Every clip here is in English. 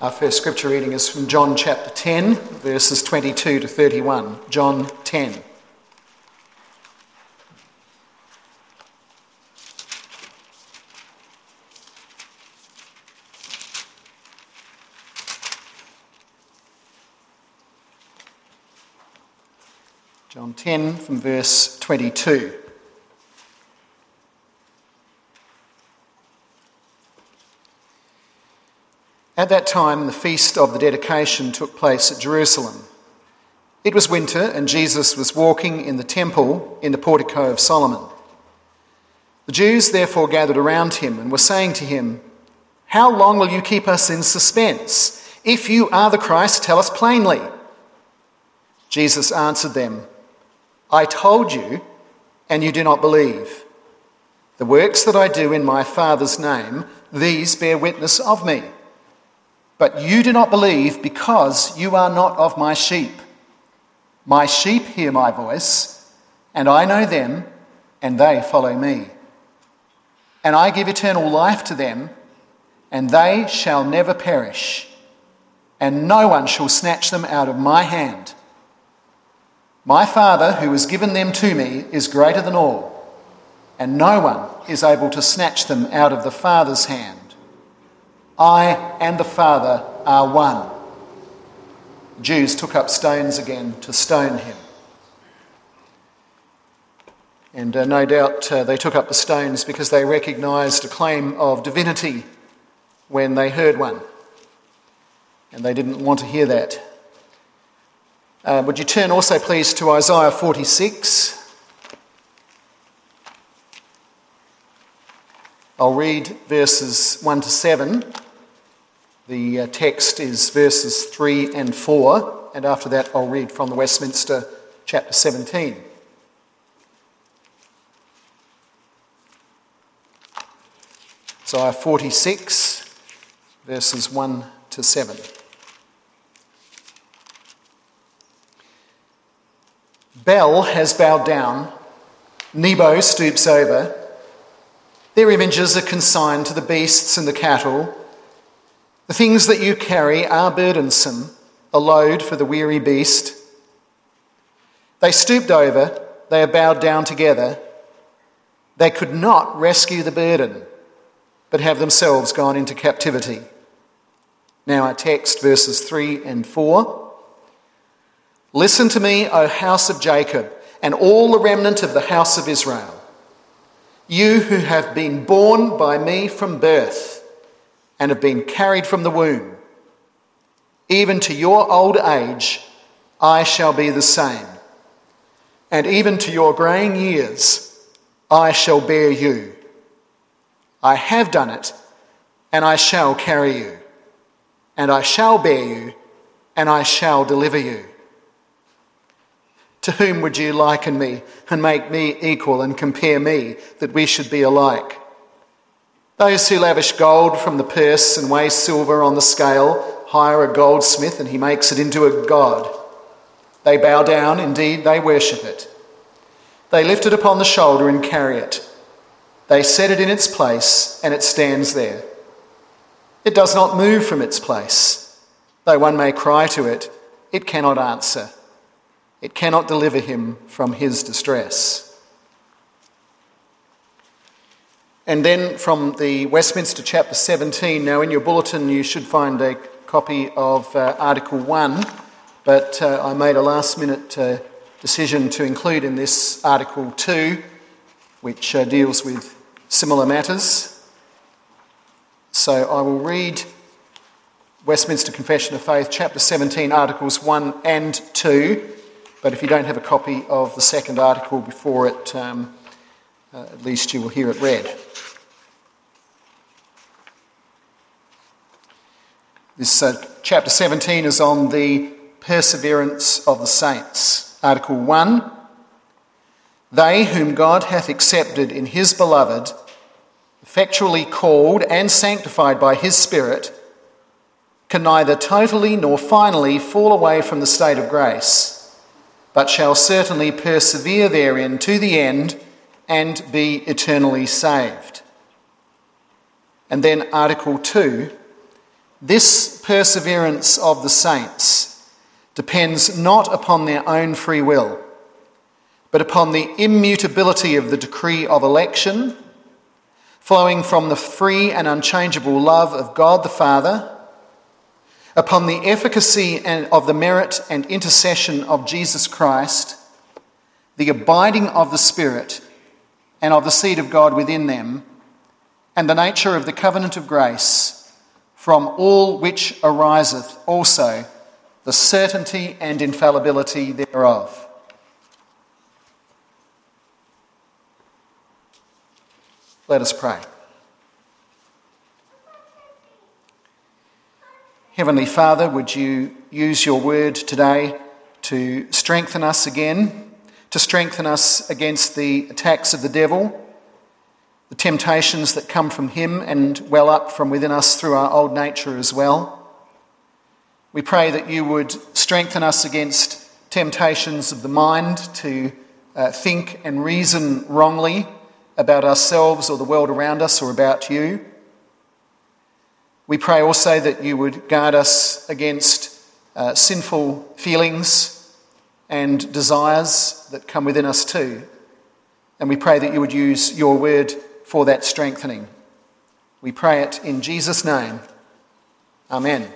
Our first scripture reading is from John chapter 10, verses 22 to 31. John 10. John 10 from verse 22. At that time, the feast of the dedication took place at Jerusalem. It was winter, and Jesus was walking in the temple in the portico of Solomon. The Jews therefore gathered around him and were saying to him, How long will you keep us in suspense? If you are the Christ, tell us plainly. Jesus answered them, I told you, and you do not believe. The works that I do in my Father's name, these bear witness of me. But you do not believe because you are not of my sheep. My sheep hear my voice, and I know them, and they follow me. And I give eternal life to them, and they shall never perish, and no one shall snatch them out of my hand. My Father, who has given them to me, is greater than all, and no one is able to snatch them out of the Father's hand. I and the Father are one. Jews took up stones again to stone him. And uh, no doubt uh, they took up the stones because they recognised a claim of divinity when they heard one. And they didn't want to hear that. Uh, would you turn also, please, to Isaiah 46? I'll read verses 1 to 7. The uh, text is verses 3 and 4, and after that, I'll read from the Westminster chapter 17. Isaiah 46, verses 1 to 7. Bel has bowed down, Nebo stoops over. Their images are consigned to the beasts and the cattle. The things that you carry are burdensome, a load for the weary beast. They stooped over, they are bowed down together. They could not rescue the burden, but have themselves gone into captivity. Now, our text, verses 3 and 4. Listen to me, O house of Jacob, and all the remnant of the house of Israel. You who have been born by me from birth and have been carried from the womb, even to your old age, I shall be the same. And even to your graying years, I shall bear you. I have done it, and I shall carry you. And I shall bear you, and I shall deliver you. To whom would you liken me and make me equal and compare me that we should be alike? Those who lavish gold from the purse and weigh silver on the scale hire a goldsmith and he makes it into a god. They bow down, indeed, they worship it. They lift it upon the shoulder and carry it. They set it in its place and it stands there. It does not move from its place. Though one may cry to it, it cannot answer. It cannot deliver him from his distress. And then from the Westminster chapter 17, now in your bulletin you should find a copy of uh, Article 1, but uh, I made a last minute uh, decision to include in this Article 2, which uh, deals with similar matters. So I will read Westminster Confession of Faith, chapter 17, Articles 1 and 2 but if you don't have a copy of the second article before it, um, uh, at least you will hear it read. This uh, chapter 17 is on the perseverance of the saints. Article 1 They whom God hath accepted in his beloved, effectually called and sanctified by his Spirit, can neither totally nor finally fall away from the state of grace but shall certainly persevere therein to the end and be eternally saved. And then Article 2 This perseverance of the saints depends not upon their own free will, but upon the immutability of the decree of election, flowing from the free and unchangeable love of God the Father, upon the efficacy of the merit and intercession of Jesus Christ, the abiding of the Spirit and of the seed of God within them, and the nature of the covenant of grace from all which ariseth also the certainty and infallibility thereof. Let us pray. Heavenly Father, would you use your word today to strengthen us again, to strengthen us against the attacks of the devil? The temptations that come from Him and well up from within us through our old nature as well. We pray that you would strengthen us against temptations of the mind to uh, think and reason wrongly about ourselves or the world around us or about you. We pray also that you would guard us against uh, sinful feelings and desires that come within us too. And we pray that you would use your word for that strengthening. We pray it in Jesus' name. Amen.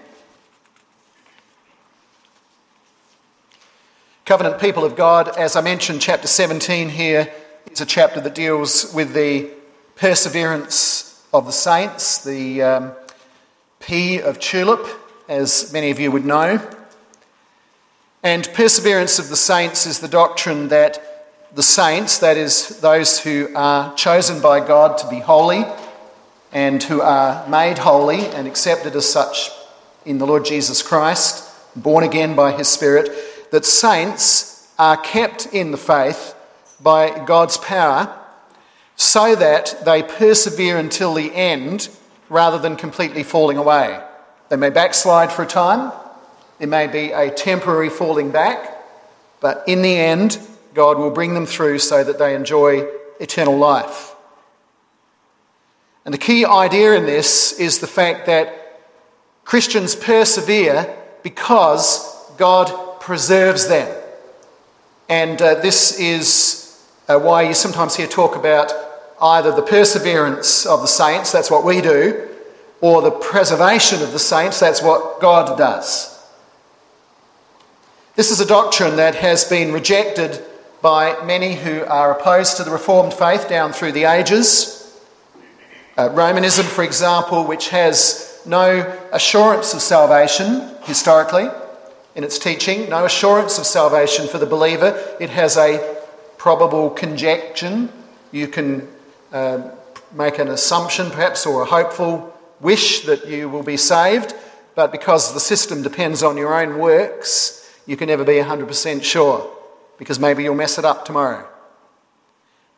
Covenant people of God, as I mentioned, chapter 17 here is a chapter that deals with the perseverance of the saints, the um, P of tulip, as many of you would know. And perseverance of the saints is the doctrine that the saints, that is, those who are chosen by God to be holy and who are made holy and accepted as such in the Lord Jesus Christ, born again by his Spirit, that saints are kept in the faith by God's power so that they persevere until the end rather than completely falling away. They may backslide for a time, there may be a temporary falling back, but in the end, God will bring them through so that they enjoy eternal life. And the key idea in this is the fact that Christians persevere because God preserves them. And uh, this is uh, why you sometimes hear talk about either the perseverance of the saints, that's what we do, or the preservation of the saints, that's what God does. This is a doctrine that has been rejected by many who are opposed to the Reformed faith down through the ages. Uh, Romanism, for example, which has no assurance of salvation historically in its teaching, no assurance of salvation for the believer. It has a probable conjecture. You can uh, make an assumption, perhaps, or a hopeful wish that you will be saved, but because the system depends on your own works, you can never be 100% sure because maybe you'll mess it up tomorrow.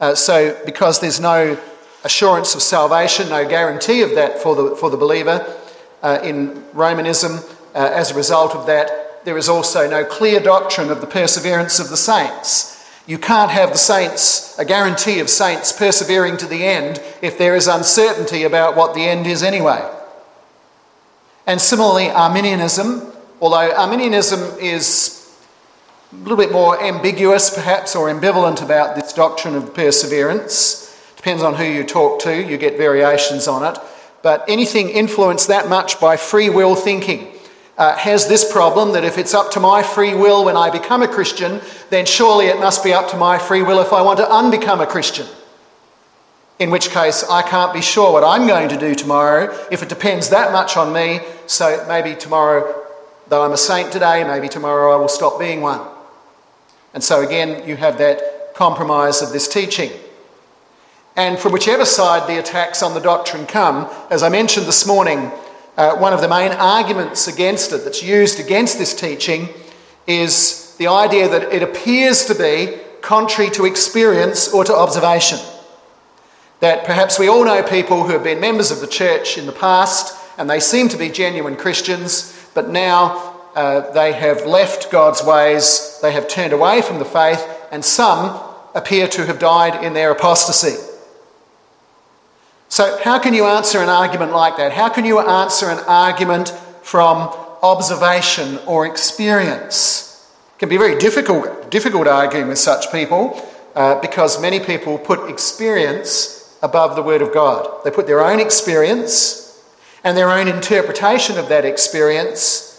Uh, so, because there's no assurance of salvation, no guarantee of that for the, for the believer uh, in Romanism, uh, as a result of that, there is also no clear doctrine of the perseverance of the saints. You can't have the saints, a guarantee of saints persevering to the end, if there is uncertainty about what the end is anyway. And similarly, Arminianism, although Arminianism is a little bit more ambiguous, perhaps, or ambivalent about this doctrine of perseverance. Depends on who you talk to, you get variations on it. But anything influenced that much by free will thinking uh, has this problem that if it's up to my free will when I become a Christian, then surely it must be up to my free will if I want to unbecome a Christian. In which case, I can't be sure what I'm going to do tomorrow if it depends that much on me. So maybe tomorrow, though I'm a saint today, maybe tomorrow I will stop being one. And so again, you have that compromise of this teaching. And from whichever side the attacks on the doctrine come, as I mentioned this morning, uh, one of the main arguments against it that's used against this teaching is the idea that it appears to be contrary to experience or to observation. That perhaps we all know people who have been members of the church in the past and they seem to be genuine Christians, but now uh, they have left God's ways, they have turned away from the faith, and some appear to have died in their apostasy. So, how can you answer an argument like that? How can you answer an argument from observation or experience? It can be very difficult, difficult arguing with such people uh, because many people put experience above the Word of God. They put their own experience and their own interpretation of that experience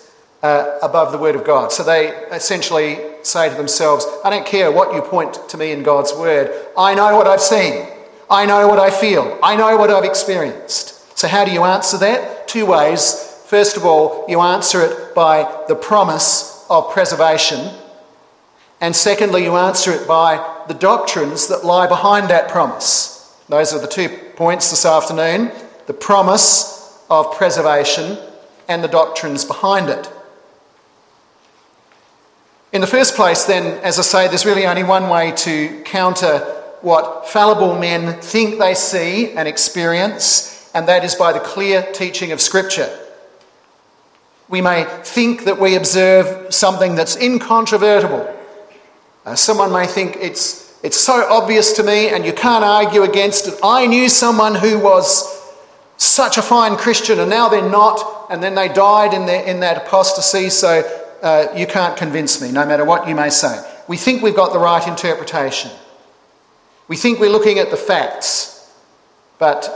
uh, above the Word of God. So they essentially say to themselves, I don't care what you point to me in God's Word, I know what I've seen. I know what I feel. I know what I've experienced. So, how do you answer that? Two ways. First of all, you answer it by the promise of preservation. And secondly, you answer it by the doctrines that lie behind that promise. Those are the two points this afternoon the promise of preservation and the doctrines behind it. In the first place, then, as I say, there's really only one way to counter what fallible men think they see and experience, and that is by the clear teaching of Scripture. We may think that we observe something that's incontrovertible. Uh, someone may think it's, it's so obvious to me and you can't argue against it. I knew someone who was such a fine Christian and now they're not, and then they died in, their, in that apostasy, so uh, you can't convince me, no matter what you may say. We think we've got the right interpretation. We think we're looking at the facts, but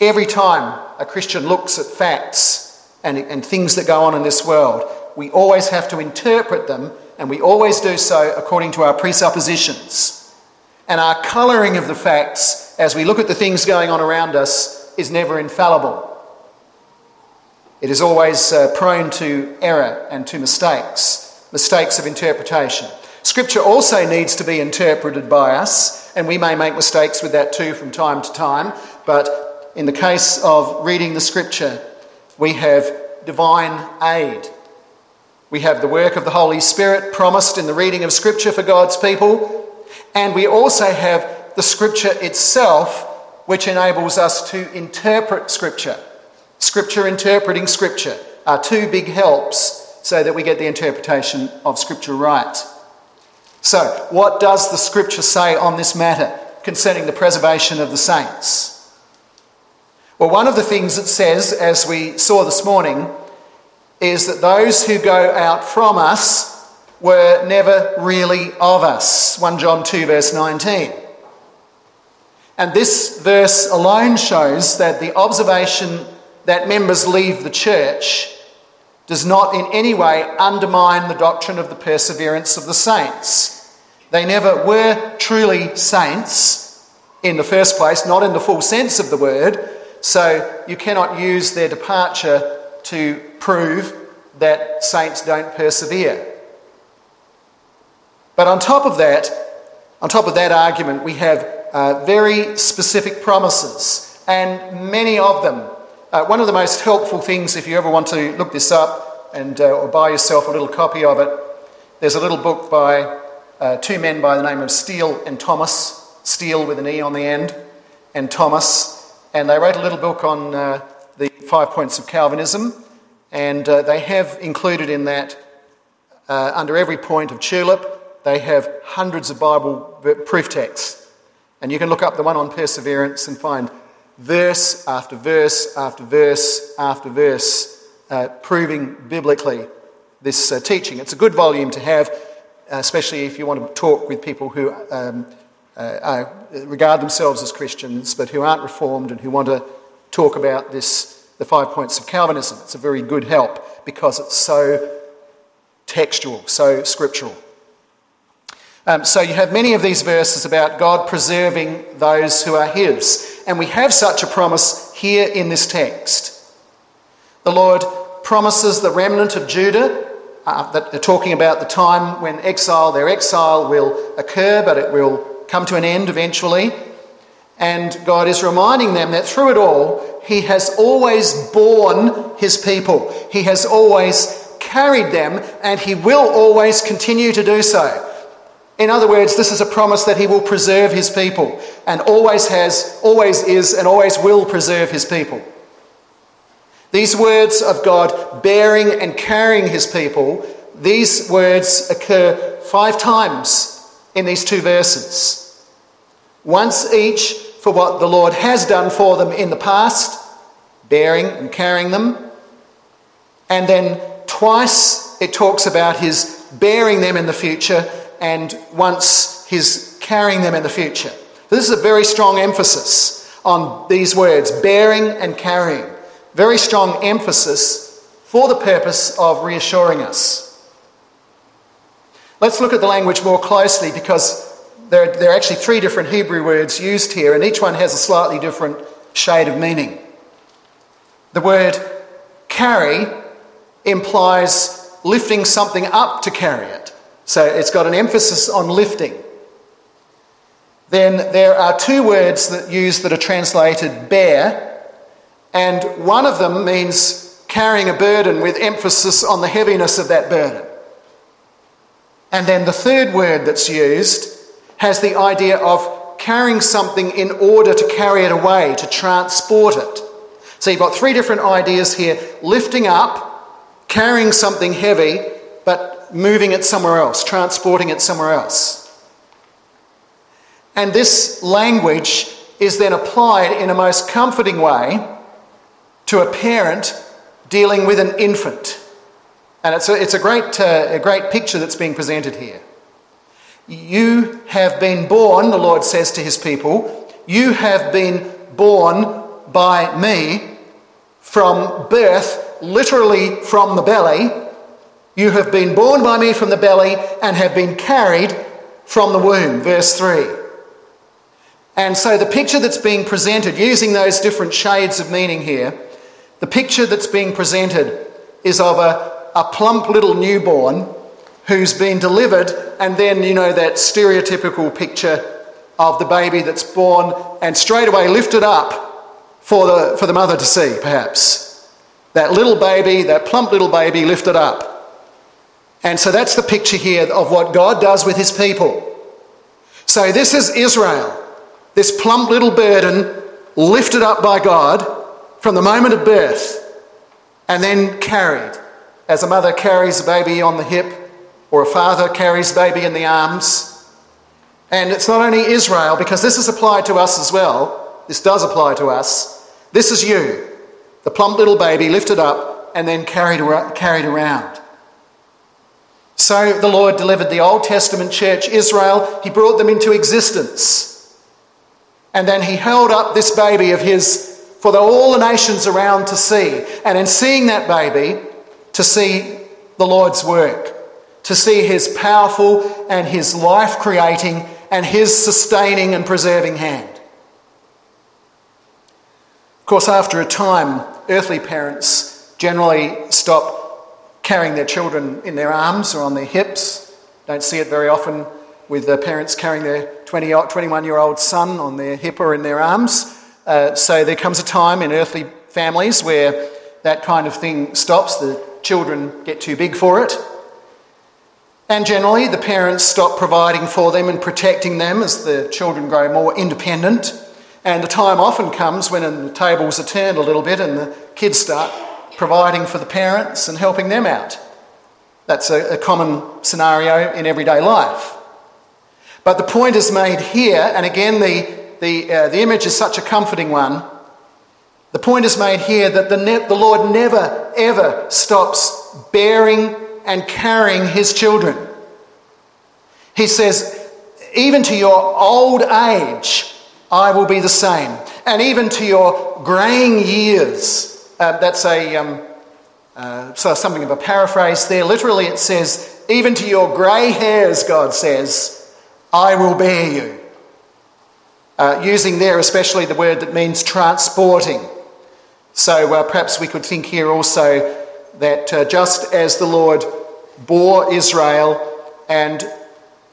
every time a Christian looks at facts and, and things that go on in this world, we always have to interpret them, and we always do so according to our presuppositions. And our colouring of the facts as we look at the things going on around us is never infallible. It is always uh, prone to error and to mistakes, mistakes of interpretation. Scripture also needs to be interpreted by us, and we may make mistakes with that too from time to time, but in the case of reading the Scripture, we have divine aid. We have the work of the Holy Spirit promised in the reading of Scripture for God's people, and we also have the Scripture itself, which enables us to interpret Scripture. Scripture interpreting Scripture are two big helps so that we get the interpretation of Scripture right. So, what does the scripture say on this matter concerning the preservation of the saints? Well, one of the things it says, as we saw this morning, is that those who go out from us were never really of us. 1 John 2, verse 19. And this verse alone shows that the observation that members leave the church does not in any way undermine the doctrine of the perseverance of the saints. They never were truly saints in the first place, not in the full sense of the word, so you cannot use their departure to prove that saints don't persevere. But on top of that, on top of that argument, we have uh, very specific promises, and many of them uh, one of the most helpful things, if you ever want to look this up and uh, or buy yourself a little copy of it, there's a little book by uh, two men by the name of Steele and Thomas. Steele with an E on the end, and Thomas, and they wrote a little book on uh, the five points of Calvinism, and uh, they have included in that uh, under every point of tulip, they have hundreds of Bible proof texts. And you can look up the one on perseverance and find verse after verse after verse after verse, uh, proving biblically this uh, teaching. It's a good volume to have, uh, especially if you want to talk with people who um, uh, regard themselves as Christians but who aren't reformed and who want to talk about this, the five points of Calvinism. It's a very good help because it's so textual, so scriptural. Um, so you have many of these verses about God preserving those who are His. And we have such a promise here in this text. The Lord promises the remnant of Judah, uh, that they're talking about the time when exile, their exile will occur, but it will come to an end eventually. And God is reminding them that through it all, He has always borne His people. He has always carried them, and He will always continue to do so. In other words, this is a promise that he will preserve his people and always has, always is, and always will preserve his people. These words of God bearing and carrying his people, these words occur five times in these two verses. Once each for what the Lord has done for them in the past, bearing and carrying them. And then twice it talks about his bearing them in the future, and once he's carrying them in the future. This is a very strong emphasis on these words bearing and carrying. Very strong emphasis for the purpose of reassuring us. Let's look at the language more closely because there, there are actually three different Hebrew words used here, and each one has a slightly different shade of meaning. The word carry implies lifting something up to carry it. So it's got an emphasis on lifting. Then there are two words that used that are translated bear, and one of them means carrying a burden with emphasis on the heaviness of that burden. And then the third word that's used has the idea of carrying something in order to carry it away, to transport it. So you've got three different ideas here lifting up, carrying something heavy, but moving it somewhere else, transporting it somewhere else. And this language is then applied in a most comforting way to a parent dealing with an infant. And it's a, it's a, great, uh, a great picture that's being presented here. You have been born, the Lord says to his people, you have been born by me from birth, literally from the belly. You have been born by me from the belly and have been carried from the womb. Verse 3. And so the picture that's being presented, using those different shades of meaning here, the picture that's being presented is of a, a plump little newborn who's been delivered, and then, you know, that stereotypical picture of the baby that's born and straight away lifted up for the, for the mother to see, perhaps. That little baby, that plump little baby lifted up. And so that's the picture here of what God does with his people. So this is Israel. This plump little burden lifted up by God from the moment of birth and then carried. As a mother carries a baby on the hip or a father carries baby in the arms. And it's not only Israel, because this is applied to us as well. This does apply to us. This is you, the plump little baby lifted up and then carried, carried around. So the Lord delivered the Old Testament church, Israel, He brought them into existence. And then he held up this baby of his for the, all the nations around to see. And in seeing that baby, to see the Lord's work, to see his powerful and his life creating and his sustaining and preserving hand. Of course, after a time, earthly parents generally stop carrying their children in their arms or on their hips. Don't see it very often with the parents carrying their 20, 21 year old son on their hip or in their arms. Uh, so there comes a time in earthly families where that kind of thing stops. The children get too big for it. And generally, the parents stop providing for them and protecting them as the children grow more independent. And the time often comes when the tables are turned a little bit and the kids start providing for the parents and helping them out. That's a, a common scenario in everyday life. But the point is made here, and again, the, the, uh, the image is such a comforting one. The point is made here that the, ne- the Lord never, ever stops bearing and carrying his children. He says, even to your old age, I will be the same. And even to your graying years, uh, that's a, um, uh, so something of a paraphrase there. Literally, it says, even to your grey hairs, God says, I will bear you. Uh, using there especially the word that means transporting. So uh, perhaps we could think here also that uh, just as the Lord bore Israel and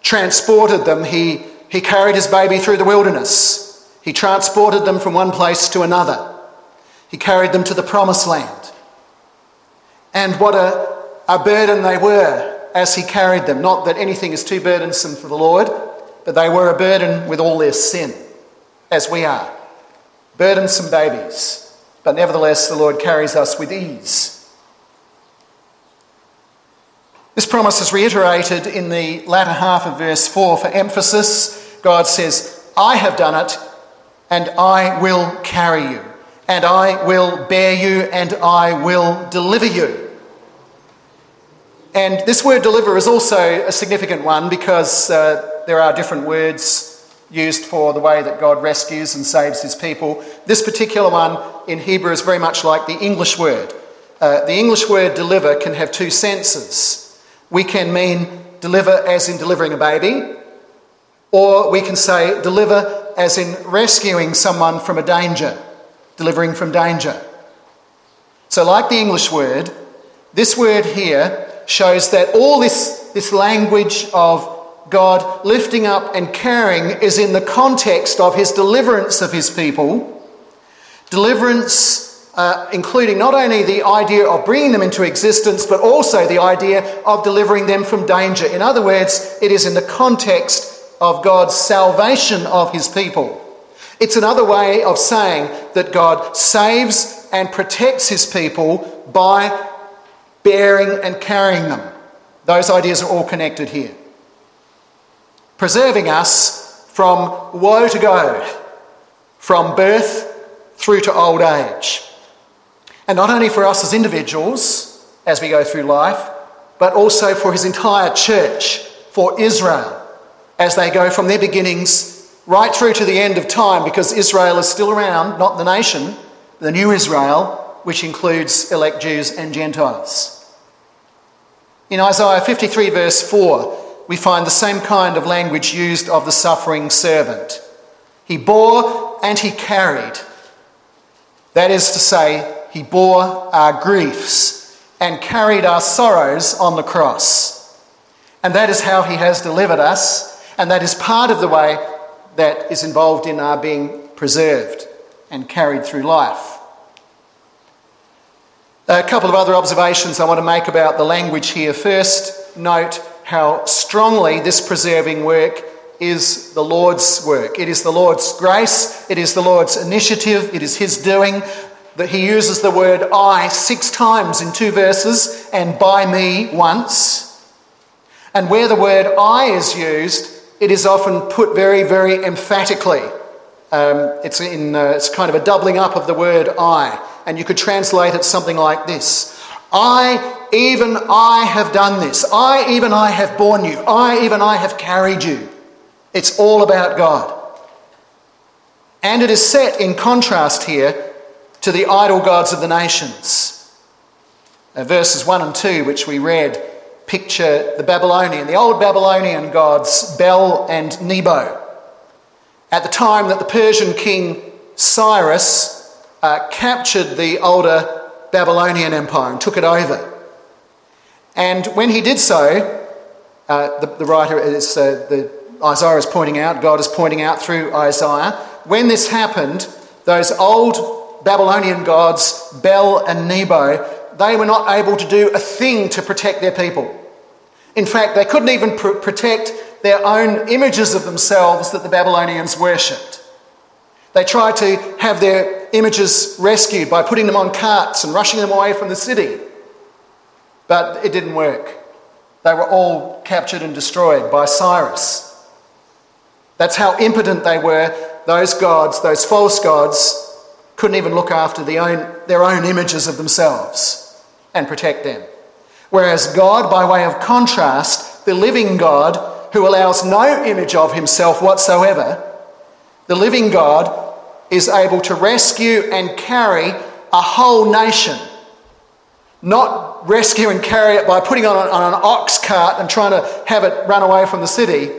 transported them, he, he carried his baby through the wilderness. He transported them from one place to another. He carried them to the promised land. And what a, a burden they were as he carried them. Not that anything is too burdensome for the Lord, but they were a burden with all their sin, as we are. Burdensome babies, but nevertheless the Lord carries us with ease. This promise is reiterated in the latter half of verse 4 for emphasis. God says, I have done it, and I will carry you, and I will bear you, and I will deliver you. And this word deliver is also a significant one because uh, there are different words used for the way that God rescues and saves his people. This particular one in Hebrew is very much like the English word. Uh, the English word deliver can have two senses. We can mean deliver as in delivering a baby, or we can say deliver as in rescuing someone from a danger, delivering from danger. So, like the English word, this word here shows that all this, this language of God lifting up and caring is in the context of his deliverance of his people. Deliverance, uh, including not only the idea of bringing them into existence, but also the idea of delivering them from danger. In other words, it is in the context of God's salvation of his people. It's another way of saying that God saves and protects his people by bearing and carrying them. Those ideas are all connected here preserving us from woe to go, from birth through to old age. And not only for us as individuals as we go through life, but also for his entire church, for Israel, as they go from their beginnings right through to the end of time, because Israel is still around, not the nation, the new Israel, which includes elect Jews and Gentiles. In Isaiah 53, verse 4, we find the same kind of language used of the suffering servant. He bore and he carried. That is to say, he bore our griefs and carried our sorrows on the cross. And that is how he has delivered us, and that is part of the way that is involved in our being preserved and carried through life. A couple of other observations I want to make about the language here. First, note how strongly this preserving work is the Lord's work. It is the Lord's grace, it is the Lord's initiative, it is His doing. That He uses the word I six times in two verses and by me once. And where the word I is used, it is often put very, very emphatically. Um, it's, in, uh, it's kind of a doubling up of the word I. And you could translate it something like this I, even I, have done this. I, even I, have borne you. I, even I, have carried you. It's all about God. And it is set in contrast here to the idol gods of the nations. Uh, verses 1 and 2, which we read, picture the Babylonian, the old Babylonian gods, Bel and Nebo. At the time that the Persian king Cyrus uh, captured the older Babylonian Empire and took it over. And when he did so, uh, the, the, writer is, uh, the, Isaiah is pointing out, God is pointing out through Isaiah, when this happened, those old Babylonian gods, Bel and Nebo, they were not able to do a thing to protect their people. In fact, they couldn't even pr- protect their own images of themselves that the Babylonians worshipped. They tried to have their images rescued by putting them on carts and rushing them away from the city. But it didn't work. They were all captured and destroyed by Cyrus. That's how impotent they were. Those gods, those false gods, couldn't even look after the own, their own images of themselves and protect them. Whereas God, by way of contrast, the living God, who allows no image of himself whatsoever, the living God is able to rescue and carry a whole nation. Not rescue and carry it by putting on, on an ox cart and trying to have it run away from the city,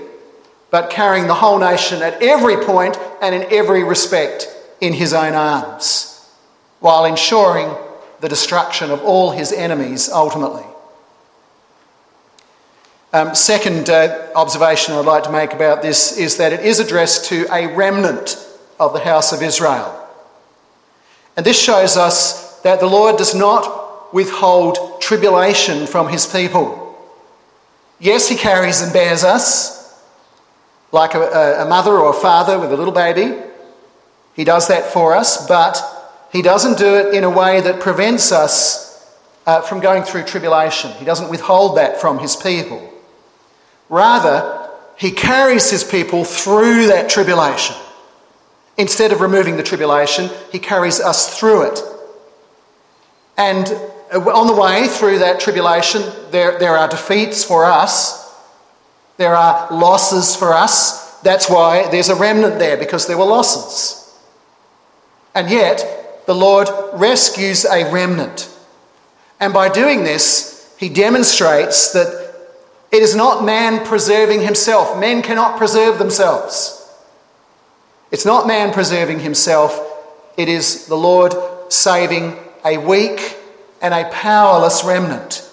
but carrying the whole nation at every point and in every respect in his own arms, while ensuring the destruction of all his enemies ultimately. Um, second uh, observation I'd like to make about this is that it is addressed to a remnant of the house of Israel. And this shows us that the Lord does not withhold tribulation from his people. Yes, he carries and bears us like a, a, mother or a father with a little baby. He does that for us, but he doesn't do it in a way that prevents us uh, from going through tribulation. He doesn't withhold that from his people. Rather, he carries his people through that tribulation Instead of removing the tribulation, he carries us through it. And on the way through that tribulation, there, there are defeats for us, there are losses for us. That's why there's a remnant there, because there were losses. And yet, the Lord rescues a remnant. And by doing this, he demonstrates that it is not man preserving himself. Men cannot preserve themselves. It's not man preserving himself, it is the Lord saving a weak and a powerless remnant.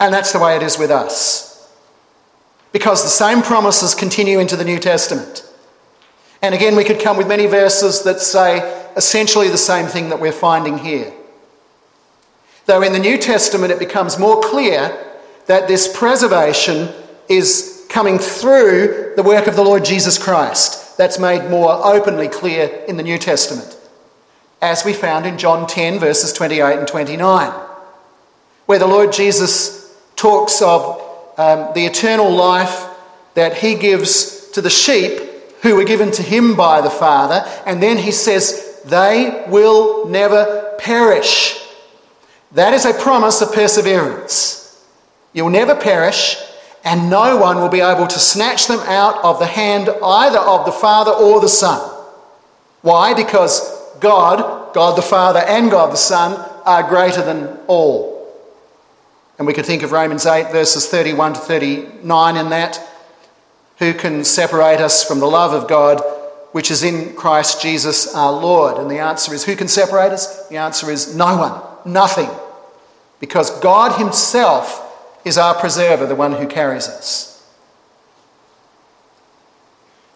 And that's the way it is with us. Because the same promises continue into the New Testament. And again, we could come with many verses that say essentially the same thing that we're finding here. Though in the New Testament it becomes more clear that this preservation is coming through the work of the Lord Jesus Christ. That's made more openly clear in the New Testament as we found in John 10, verses 28 and 29, where the Lord Jesus talks of um, the eternal life that he gives to the sheep who were given to him by the Father, and then he says, They will never perish. That is a promise of perseverance. You'll never perish, and no one will be able to snatch them out of the hand either of the Father or the Son. Why? Because God, God the Father, and God the Son are greater than all. And we could think of Romans 8, verses 31 to 39 in that. Who can separate us from the love of God which is in Christ Jesus our Lord? And the answer is who can separate us? The answer is no one, nothing. Because God Himself is our preserver, the one who carries us.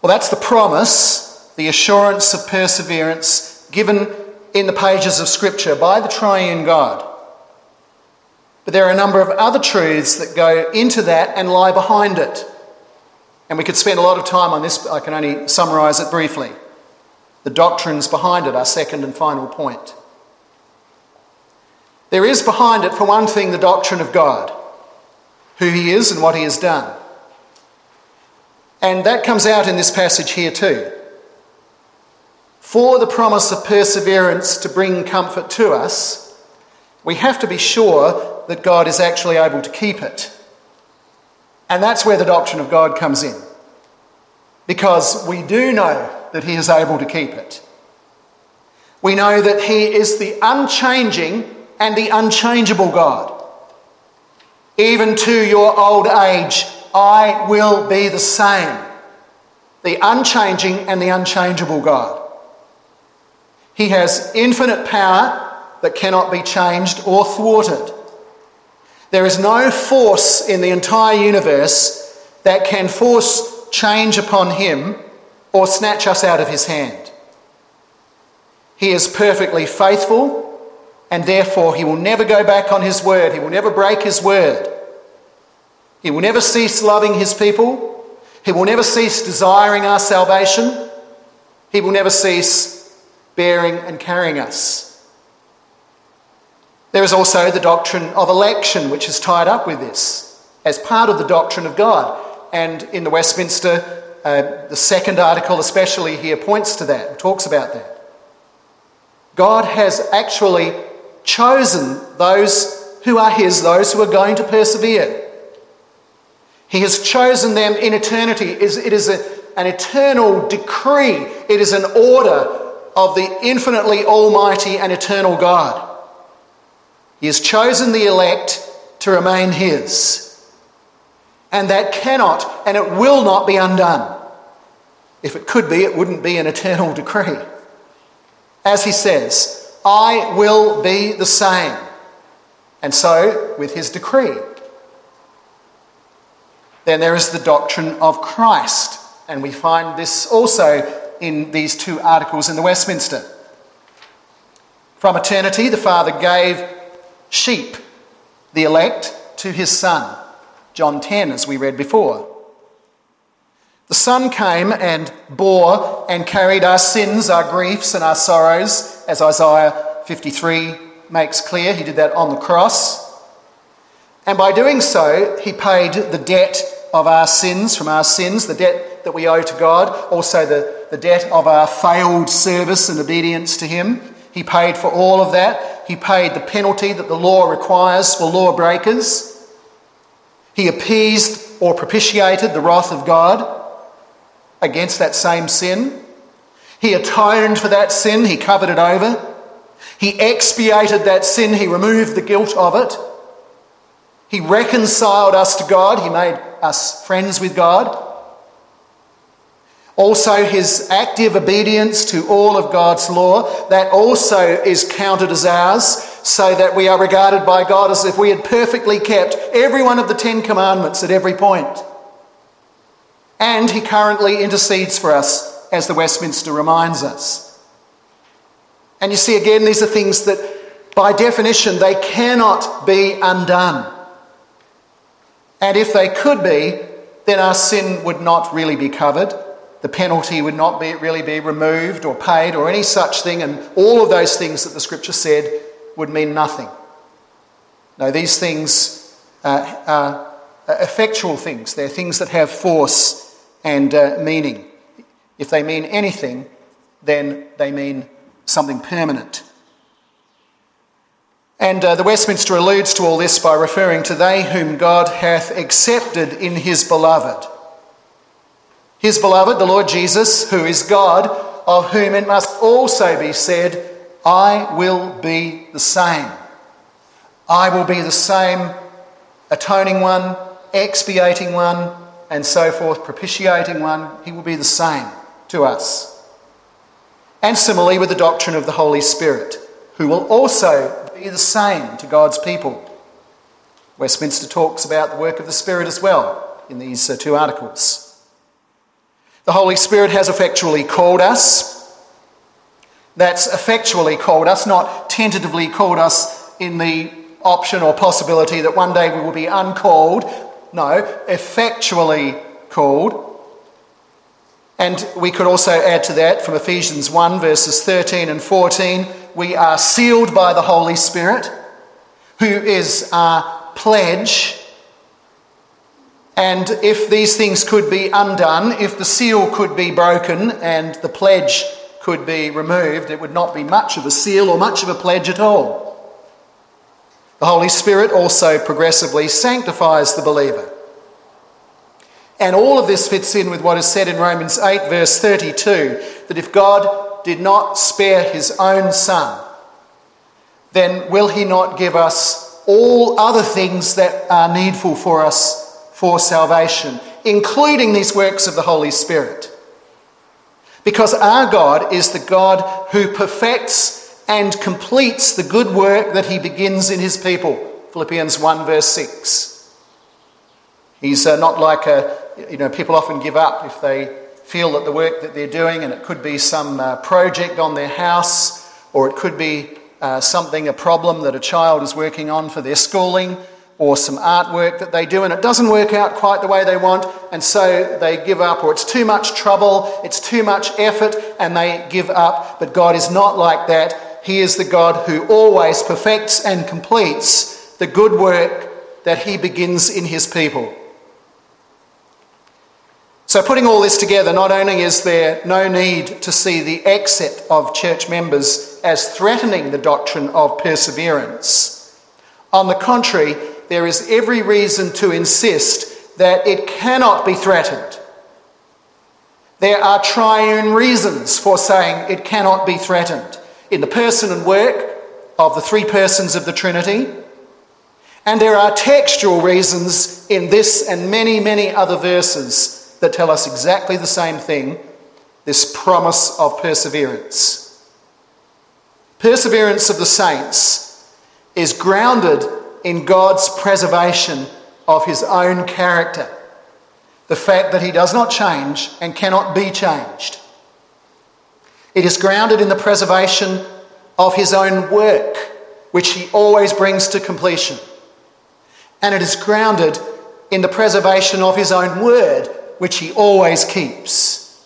Well, that's the promise, the assurance of perseverance given in the pages of Scripture by the triune God. But there are a number of other truths that go into that and lie behind it. And we could spend a lot of time on this, I can only summarise it briefly. The doctrines behind it, our second and final point. There is behind it, for one thing, the doctrine of God, who He is and what He has done. And that comes out in this passage here too for the promise of perseverance to bring comfort to us, we have to be sure that God is actually able to keep it. And that's where the doctrine of God comes in. Because we do know that He is able to keep it. We know that He is the unchanging and the unchangeable God. Even to your old age, I will be the same. The unchanging and the unchangeable God. He has infinite power that cannot be changed or thwarted. There is no force in the entire universe that can force change upon him or snatch us out of his hand. He is perfectly faithful, and therefore he will never go back on his word. He will never break his word. He will never cease loving his people. He will never cease desiring our salvation. He will never cease bearing and carrying us. There is also the doctrine of election, which is tied up with this as part of the doctrine of God. And in the Westminster, uh, the second article, especially here, points to that talks about that. God has actually chosen those who are His, those who are going to persevere. He has chosen them in eternity. It is an eternal decree, it is an order of the infinitely almighty and eternal God. He has chosen the elect to remain His. And that cannot and it will not be undone. If it could be, it wouldn't be an eternal decree. As He says, I will be the same. And so, with His decree. Then there is the doctrine of Christ. And we find this also in these two articles in the Westminster. From eternity, the Father gave sheep, the elect, to his Son. John 10, as we read before. The Son came and bore and carried our sins, our griefs, and our sorrows, as Isaiah 53 makes clear. He did that on the cross. And by doing so, he paid the debt of our sins, from our sins, the debt that we owe to God, also the, the debt of our failed service and obedience to Him. He paid for all of that. He paid the penalty that the law requires for lawbreakers. He appeased or propitiated the wrath of God against that same sin. He atoned for that sin, he covered it over. He expiated that sin, he removed the guilt of it. He reconciled us to God, he made us friends with God. Also, his active obedience to all of God's law, that also is counted as ours, so that we are regarded by God as if we had perfectly kept every one of the Ten Commandments at every point. And he currently intercedes for us, as the Westminster reminds us. And you see, again, these are things that, by definition, they cannot be undone. And if they could be, then our sin would not really be covered. The penalty would not be, really be removed or paid or any such thing, and all of those things that the scripture said would mean nothing. No, these things uh, are effectual things. They're things that have force and uh, meaning. If they mean anything, then they mean something permanent. And uh, the Westminster alludes to all this by referring to they whom God hath accepted in his beloved. His beloved, the Lord Jesus, who is God, of whom it must also be said, I will be the same. I will be the same atoning one, expiating one, and so forth, propitiating one. He will be the same to us. And similarly with the doctrine of the Holy Spirit, who will also be the same to God's people. Westminster talks about the work of the Spirit as well in these uh, two articles. The Holy Spirit has effectually called us. That's effectually called us, not tentatively called us in the option or possibility that one day we will be uncalled. No, effectually called. And we could also add to that from Ephesians 1, verses 13 and 14 we are sealed by the Holy Spirit, who is our pledge and if these things could be undone, if the seal could be broken and the pledge could be removed, it would not be much of a seal or much of a pledge at all. The Holy Spirit also progressively sanctifies the believer. And all of this fits in with what is said in Romans 8, verse 32 that if God did not spare his own Son, then will he not give us all other things that are needful for us for salvation, including these works of the Holy Spirit. Because our God is the God who perfects and completes the good work that he begins in his people. Philippians 1, verse 6. He's uh, not like a, you know, people often give up if they feel that the work that they're doing, and it could be some uh, project on their house, or it could be uh, something, a problem that a child is working on for their schooling or some artwork that they do and it doesn't work out quite the way they want and so they give up or it's too much trouble, it's too much effort and they give up. But God is not like that. He is the God who always perfects and completes the good work that he begins in his people. So, putting all this together, not only is there no need to see the exit of church members as threatening the doctrine of perseverance, on the contrary, there is every reason to insist that it cannot be threatened. There are triune reasons for saying it cannot be threatened in the person and work of the three persons of the Trinity. And there are textual reasons in this and many, many other verses that tell us exactly the same thing this promise of perseverance. Perseverance of the saints is grounded in God's preservation of his own character. The fact that he does not change and cannot be changed. It is grounded in the preservation of his own work, which he always brings to completion. And it is grounded in the preservation of his own word, which he always keeps.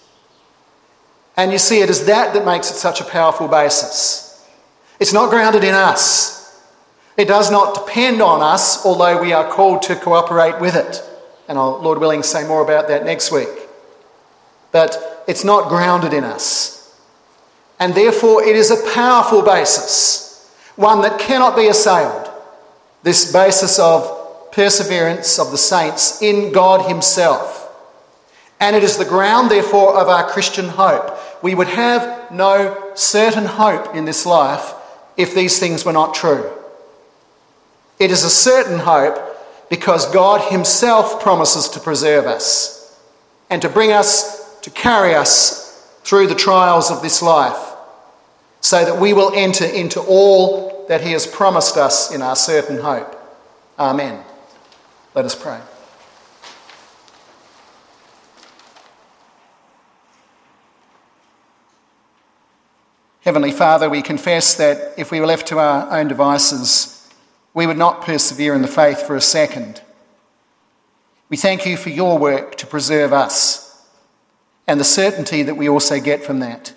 And you see, it is that that makes it such a powerful basis. It's not grounded in us, it does not depend on us, although we are called to cooperate with it. And I'll, Lord willing, say more about that next week. but it's not grounded in us. And therefore, it is a powerful basis, one that cannot be assailed. This basis of perseverance of the saints in God Himself. And it is the ground, therefore, of our Christian hope. We would have no certain hope in this life if these things were not true. It is a certain hope because God Himself promises to preserve us and to bring us, to carry us through the trials of this life so that we will enter into all that He has promised us in our certain hope. Amen. Let us pray. Heavenly Father, we confess that if we were left to our own devices, we would not persevere in the faith for a second. We thank you for your work to preserve us and the certainty that we also get from that.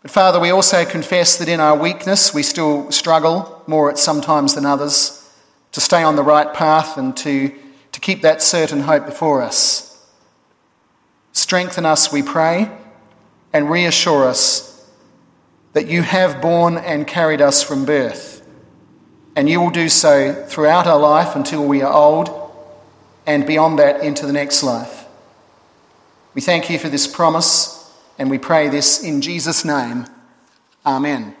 But Father, we also confess that in our weakness we still struggle more at some times than others to stay on the right path and to, to keep that certain hope before us. Strengthen us, we pray, and reassure us that you have borne and carried us from birth, and you will do so throughout our life until we are old, and beyond that into the next life. We thank you for this promise, and we pray this in Jesus' name. Amen.